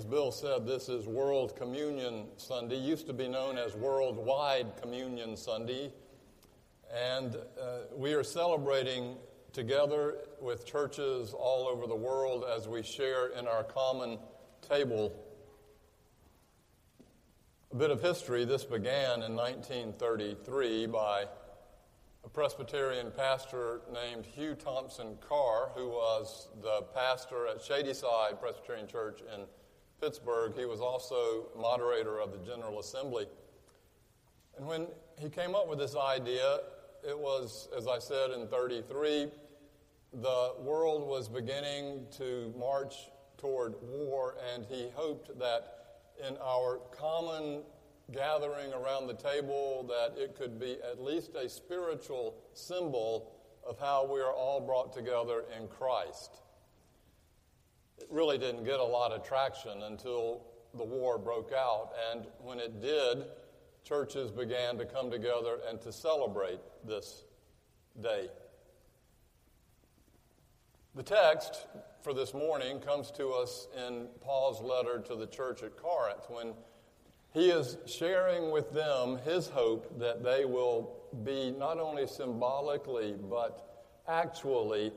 As Bill said, this is World Communion Sunday. Used to be known as Worldwide Communion Sunday. And uh, we are celebrating together with churches all over the world as we share in our common table. A bit of history this began in 1933 by a Presbyterian pastor named Hugh Thomson Kerr, who was the pastor at Shadyside Presbyterian Church in Pittsburgh. He was also moderator of the General Assembly. And when he came up with this idea, it was, as I said, in 33, the world was beginning to march toward war, and he hoped that in our common gathering around the table that it could be at least a spiritual symbol of how we are all brought together in Christ. Really didn't get a lot of traction until the war broke out, and when it did, churches began to come together and to celebrate this day. The text for this morning comes to us in Paul's letter to the church at Corinth when he is sharing with them his hope that they will be not only symbolically, but actually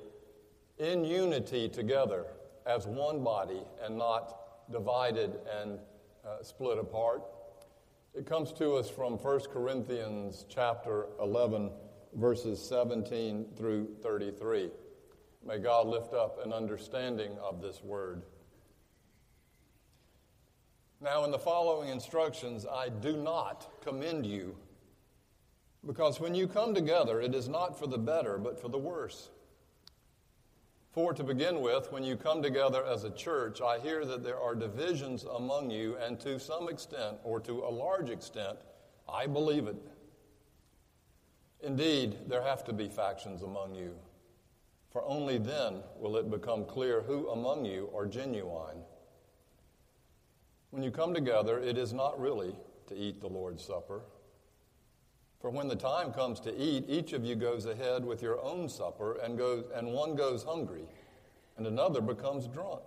in unity together as one body and not divided and uh, split apart. It comes to us from 1 Corinthians chapter 11, verses 17 through 33. May God lift up an understanding of this word. Now, in the following instructions, I do not commend you, because when you come together, it is not for the better, but for the worse. For to begin with, when you come together as a church, I hear that there are divisions among you, and to some extent, or to a large extent, I believe it. Indeed, there have to be factions among you, for only then will it become clear who among you are genuine. When you come together, it is not really to eat the Lord's Supper. For when the time comes to eat, each of you goes ahead with your own supper, and, goes, and one goes hungry, and another becomes drunk.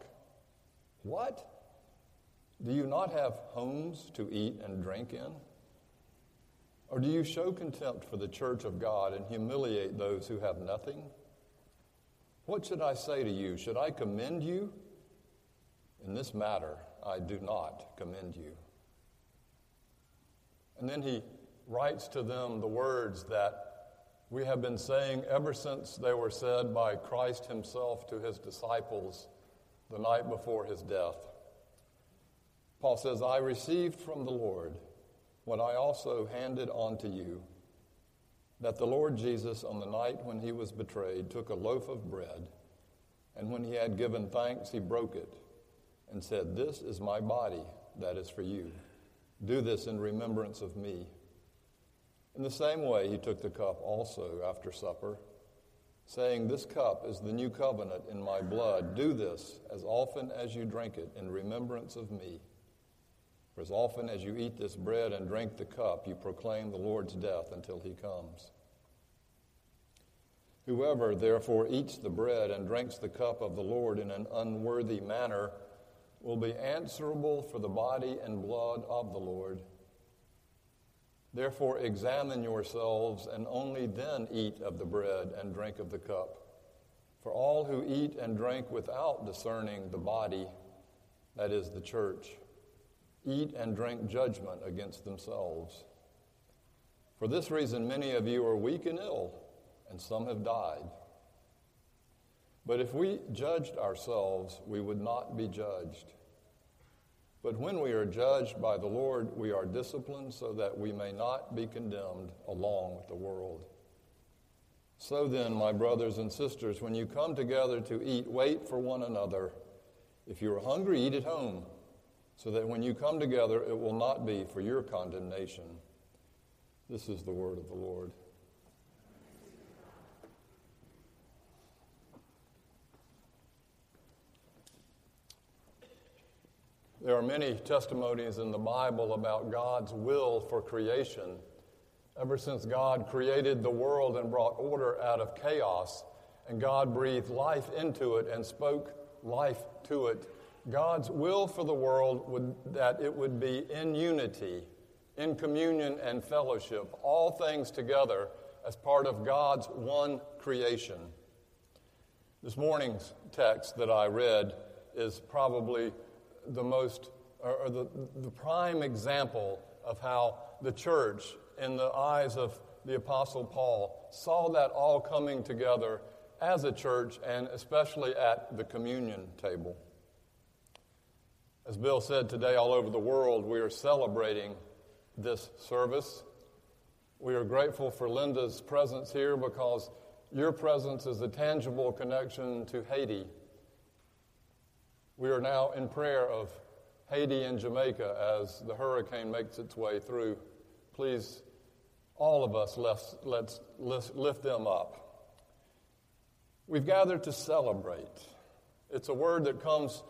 What? Do you not have homes to eat and drink in? Or do you show contempt for the church of God and humiliate those who have nothing? What should I say to you? Should I commend you? In this matter, I do not commend you. And then he writes to them the words that we have been saying ever since they were said by Christ himself to his disciples the night before his death. Paul says, I received from the Lord what I also handed on to you that the Lord Jesus, on the night when he was betrayed, took a loaf of bread, and when he had given thanks, he broke it and said, This is my body that is for you. Do this in remembrance of me. In the same way, he took the cup also after supper, saying, This cup is the new covenant in my blood. Do this as often as you drink it in remembrance of me. For as often as you eat this bread and drink the cup, you proclaim the Lord's death until he comes. Whoever therefore eats the bread and drinks the cup of the Lord in an unworthy manner, will be answerable for the body and blood of the Lord. Therefore, examine yourselves, and only then eat of the bread and drink of the cup. For all who eat and drink without discerning the body, that is the church, eat and drink judgment against themselves. For this reason, many of you are weak and ill, and some have died. But if we judged ourselves, we would not be judged. But when we are judged by the Lord, we are disciplined so that we may not be condemned along with the world. So then, my brothers and sisters, when you come together to eat, wait for one another. If you are hungry, eat at home, so that when you come together, it will not be for your condemnation. This is the word of the Lord. There are many testimonies in the Bible about God's will for creation. Ever since God created the world and brought order out of chaos, and God breathed life into it and spoke life to it, God's will for the world would that it would be in unity, in communion and fellowship, all things together as part of God's one creation. This morning's text that I read is probably the most, or the, the prime example of how the church, in the eyes of the Apostle Paul, saw that all coming together as a church and especially at the communion table. As Bill said today, all over the world, we are celebrating this service. We are grateful for Linda's presence here because your presence is a tangible connection to Haiti. We are now in prayer of Haiti and Jamaica as the hurricane makes its way through. Please, all of us, let's, let's, lift them up. We've gathered to celebrate. It's a word that comes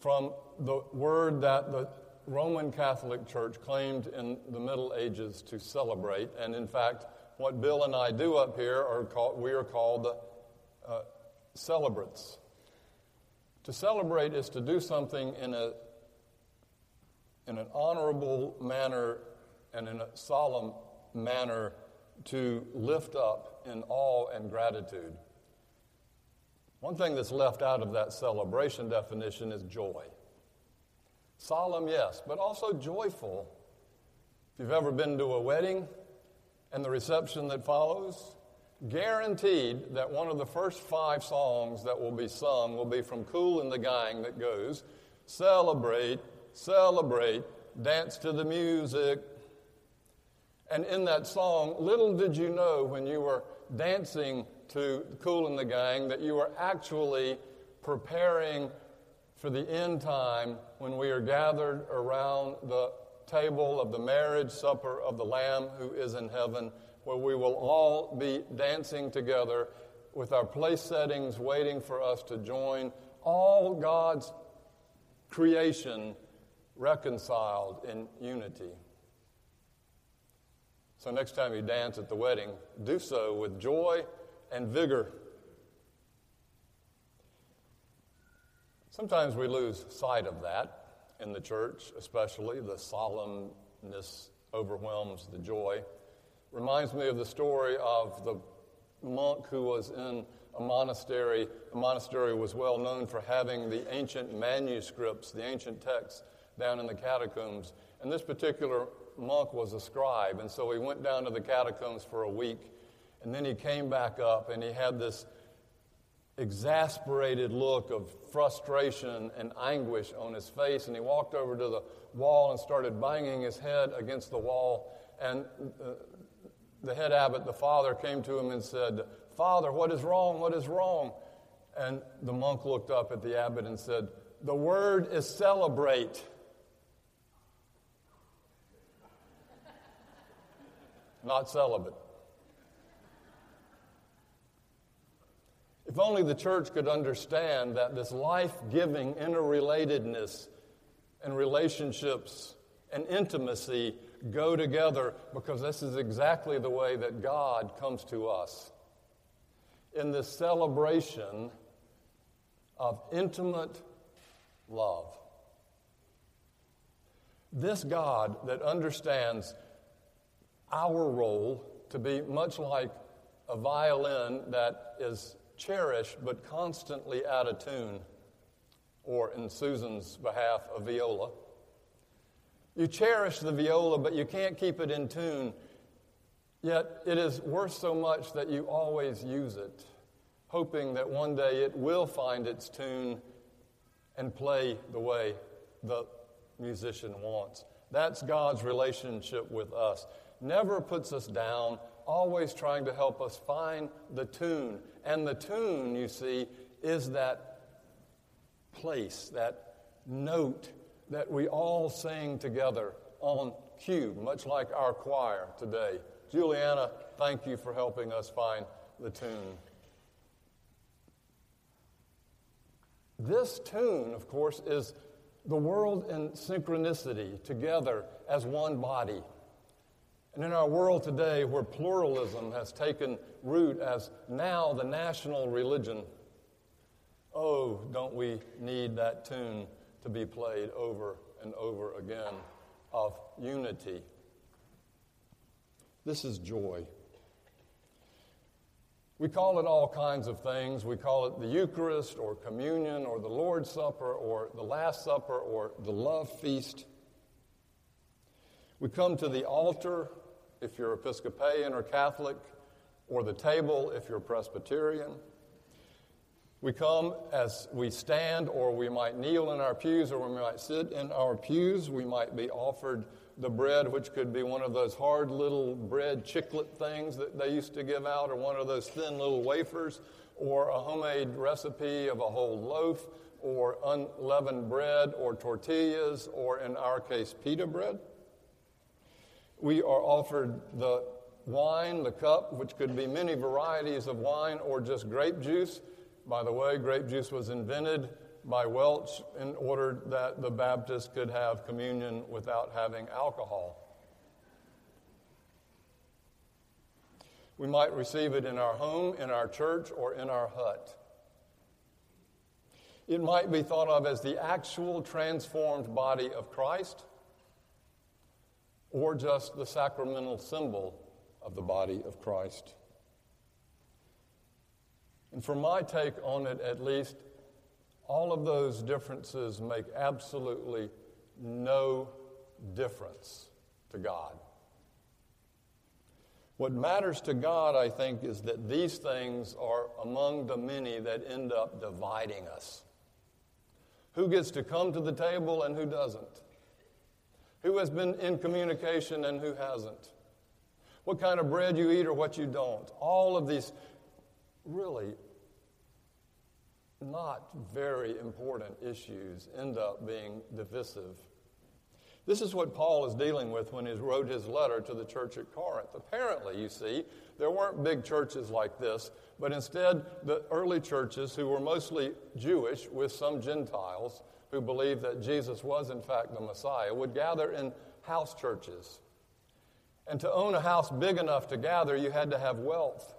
from the word that the Roman Catholic Church claimed in the Middle Ages to celebrate. And in fact, what Bill and I do up here are called, we are called the uh, celebrants. To celebrate is to do something in, a, in an honorable manner and in a solemn manner to lift up in awe and gratitude. One thing that's left out of that celebration definition is joy. Solemn, yes, but also joyful. If you've ever been to a wedding and the reception that follows, guaranteed that one of the first five songs that will be sung will be from Kool and the Gang that goes, Celebrate, celebrate, dance to the music. And in that song, little did you know when you were dancing to Kool and the Gang that you were actually preparing for the end time when we are gathered around the table of the marriage supper of the Lamb who is in heaven, where we will all be dancing together with our place settings waiting for us to join all God's creation reconciled in unity. So, next time you dance at the wedding, do so with joy and vigor. Sometimes we lose sight of that in the church, especially the solemnness overwhelms the joy. Reminds me of the story of the monk who was in a monastery. The monastery was well known for having the ancient manuscripts, the ancient texts, down in the catacombs. And this particular monk was a scribe, and so he went down to the catacombs for a week and then he came back up and he had this exasperated look of frustration and anguish on his face. And he walked over to the wall and started banging his head against the wall. And uh, the head abbot, the father, came to him and said, Father, what is wrong? What is wrong? And the monk looked up at the abbot and said, The word is celebrate. Not celibate. If only the church could understand that this life giving interrelatedness and relationships and intimacy go together because this is exactly the way that God comes to us. In this celebration of intimate love. This God that understands our role to be much like a violin that is cherished but constantly out of tune, or in Susan's behalf, a viola. You cherish the viola, but you can't keep it in tune. Yet it is worth so much that you always use it, hoping that one day it will find its tune and play the way the musician wants. That's God's relationship with us. Never puts us down, always trying to help us find the tune. And the tune, you see, is that place, that note that we all sing together on cue, much like our choir today. Juliana, thank you for helping us find the tune. This tune, of course, is the world in synchronicity together as one body. And in our world today, where pluralism has taken root as now the national religion, Oh, don't we need that tune to be played over and over again of unity? This is joy. We call it all kinds of things. We call it the Eucharist or communion or the Lord's Supper or the Last Supper or the love feast. We come to the altar if you're Episcopalian or Catholic, or the table if you're Presbyterian. We come as we stand, or we might kneel in our pews, or we might sit in our pews. We might be offered the bread, which could be one of those hard little bread chiclet things that they used to give out, or one of those thin little wafers, or a homemade recipe of a whole loaf, or unleavened bread, or tortillas, or in our case, pita bread. We are offered the wine, the cup, which could be many varieties of wine, or just grape juice. By the way, grape juice was invented by Welch in order that the Baptists could have communion without having alcohol. We might receive it in our home, in our church, or in our hut. It might be thought of as the actual transformed body of Christ, or just the sacramental symbol of the body of Christ. And for my take on it, at least, all of those differences make absolutely no difference to God. What matters to God, I think, is that these things are among the many that end up dividing us. Who gets to come to the table and who doesn't? Who has been in communication and who hasn't? What kind of bread you eat or what you don't? All of these really not very important issues end up being divisive. This is what Paul is dealing with when he wrote his letter to the church at Corinth. Apparently, you see, there weren't big churches like this, but instead, the early churches, who were mostly Jewish with some Gentiles who believed that Jesus was, in fact, the Messiah, would gather in house churches. And to own a house big enough to gather, you had to have wealth.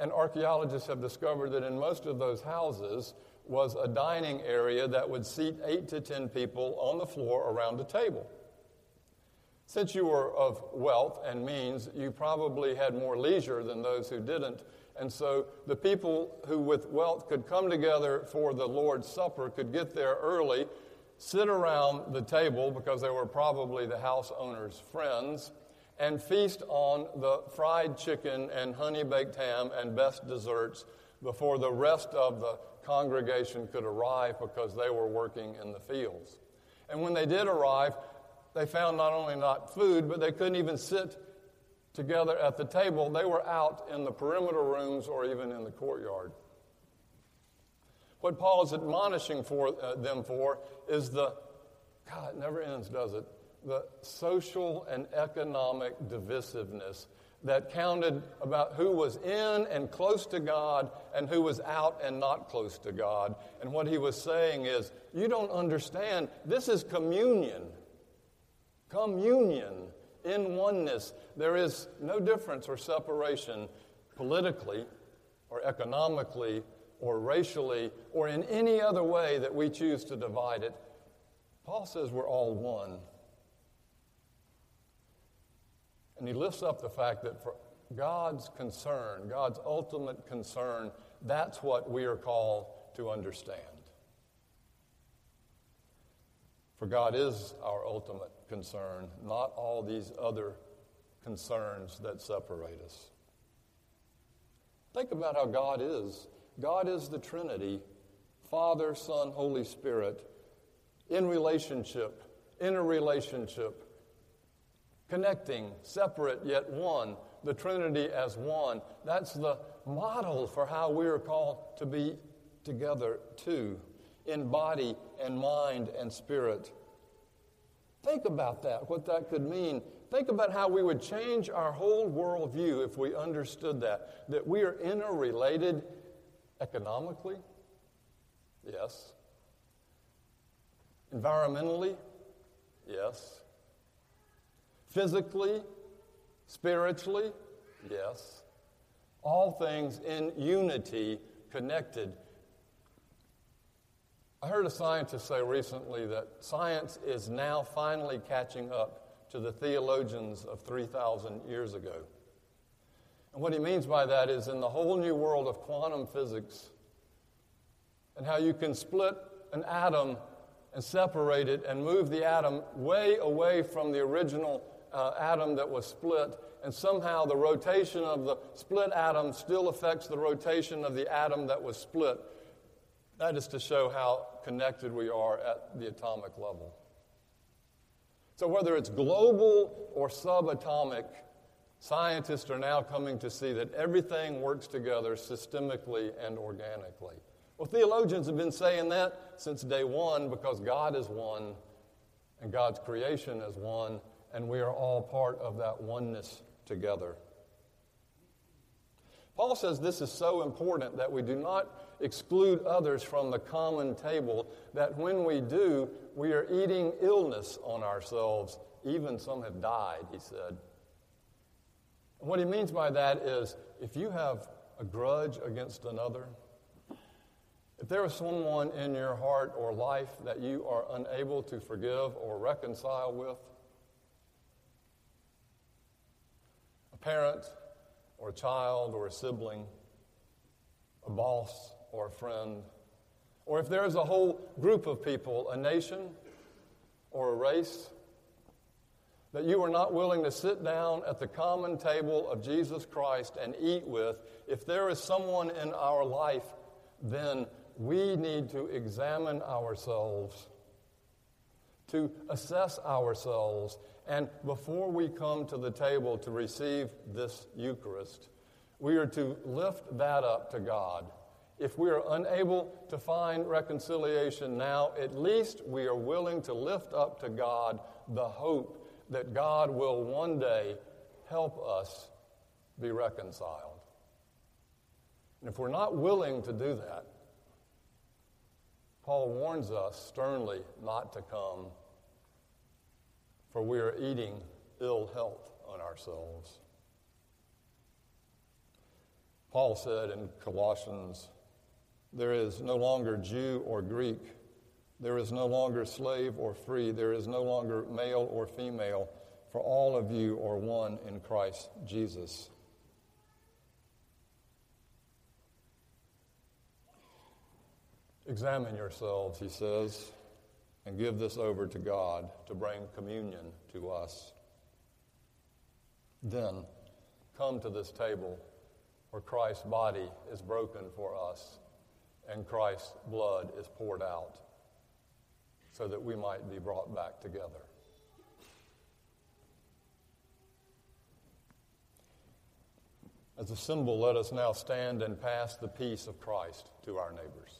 And archaeologists have discovered that in most of those houses was a dining area that would seat eight to ten people on the floor around a table. Since you were of wealth and means, you probably had more leisure than those who didn't. And so the people who with wealth could come together for the Lord's Supper could get there early, sit around the table because they were probably the house owner's friends, and feast on the fried chicken and honey baked ham and best desserts before the rest of the congregation could arrive because they were working in the fields. And when they did arrive, they found not only not food, but they couldn't even sit together at the table. They were out in the perimeter rooms or even in the courtyard. What Paul is admonishing for uh, them for is the God, it never ends, does it? The social and economic divisiveness that counted about who was in and close to God and who was out and not close to God. And what he was saying is, you don't understand. This is communion. Communion in oneness. There is no difference or separation politically or economically or racially or in any other way that we choose to divide it. Paul says we're all one. And he lifts up the fact that for God's concern, God's ultimate concern, that's what we are called to understand. For God is our ultimate concern, not all these other concerns that separate us. Think about how God is. God is the Trinity Father, Son, Holy Spirit, in relationship, in a relationship connecting, separate yet one, the Trinity as one. That's the model for how we are called to be together too, in body and mind and spirit. Think about that, what that could mean. Think about how we would change our whole worldview if we understood that. That we are interrelated economically, yes. Environmentally, yes. Physically, spiritually, yes. All things in unity, connected. I heard a scientist say recently that science is now finally catching up to the theologians of 3,000 years ago. And what he means by that is in the whole new world of quantum physics and how you can split an atom and separate it and move the atom way away from the original uh, atom that was split, and somehow the rotation of the split atom still affects the rotation of the atom that was split. That is to show how connected we are at the atomic level. So, whether it's global or subatomic, scientists are now coming to see that everything works together systemically and organically. Well, theologians have been saying that since day one because God is one and God's creation is one, and we are all part of that oneness together. Paul says this is so important that we do not exclude others from the common table, that when we do, we are eating illness on ourselves. Even some have died, he said. What he means by that is if you have a grudge against another, if there is someone in your heart or life that you are unable to forgive or reconcile with, parent or a child or a sibling, a boss, or a friend, or if there's a whole group of people, a nation or a race, that you are not willing to sit down at the common table of Jesus Christ and eat with, if there is someone in our life, then we need to examine ourselves, to assess ourselves, and before we come to the table to receive this Eucharist, we are to lift that up to God if we are unable to find reconciliation now, at least we are willing to lift up to God the hope that God will one day help us be reconciled. And if we're not willing to do that, Paul warns us sternly not to come, for we are eating ill health on ourselves. Paul said in Colossians there is no longer Jew or Greek. There is no longer slave or free. There is no longer male or female, for all of you are one in Christ Jesus. Examine yourselves, he says, and give this over to God to bring communion to us. Then come to this table where Christ's body is broken for us and Christ's blood is poured out so that we might be brought back together. As a symbol, let us now stand and pass the peace of Christ to our neighbors.